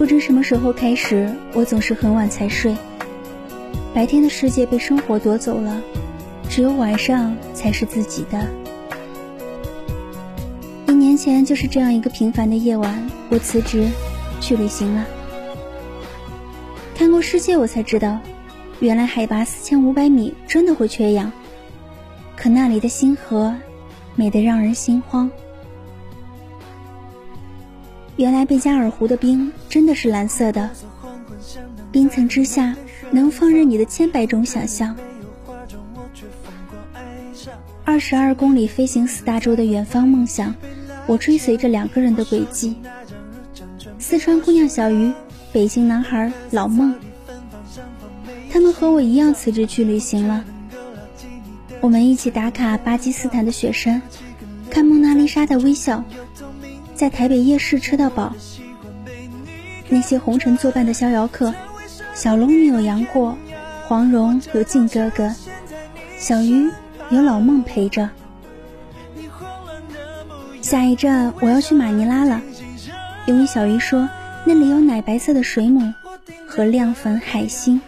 不知什么时候开始，我总是很晚才睡。白天的世界被生活夺走了，只有晚上才是自己的。一年前就是这样一个平凡的夜晚，我辞职去旅行了。看过世界，我才知道，原来海拔四千五百米真的会缺氧。可那里的星河，美得让人心慌。原来贝加尔湖的冰真的是蓝色的，冰层之下能放任你的千百种想象。二十二公里飞行四大洲的远方梦想，我追随着两个人的轨迹：四川姑娘小鱼，北京男孩老孟。他们和我一样辞职去旅行了。我们一起打卡巴基斯坦的雪山，看蒙娜丽莎的微笑。在台北夜市吃到饱。那些红尘作伴的逍遥客，小龙女有杨过，黄蓉有靖哥哥，小鱼有老孟陪着。下一站我要去马尼拉了，因为小鱼说那里有奶白色的水母和亮粉海星。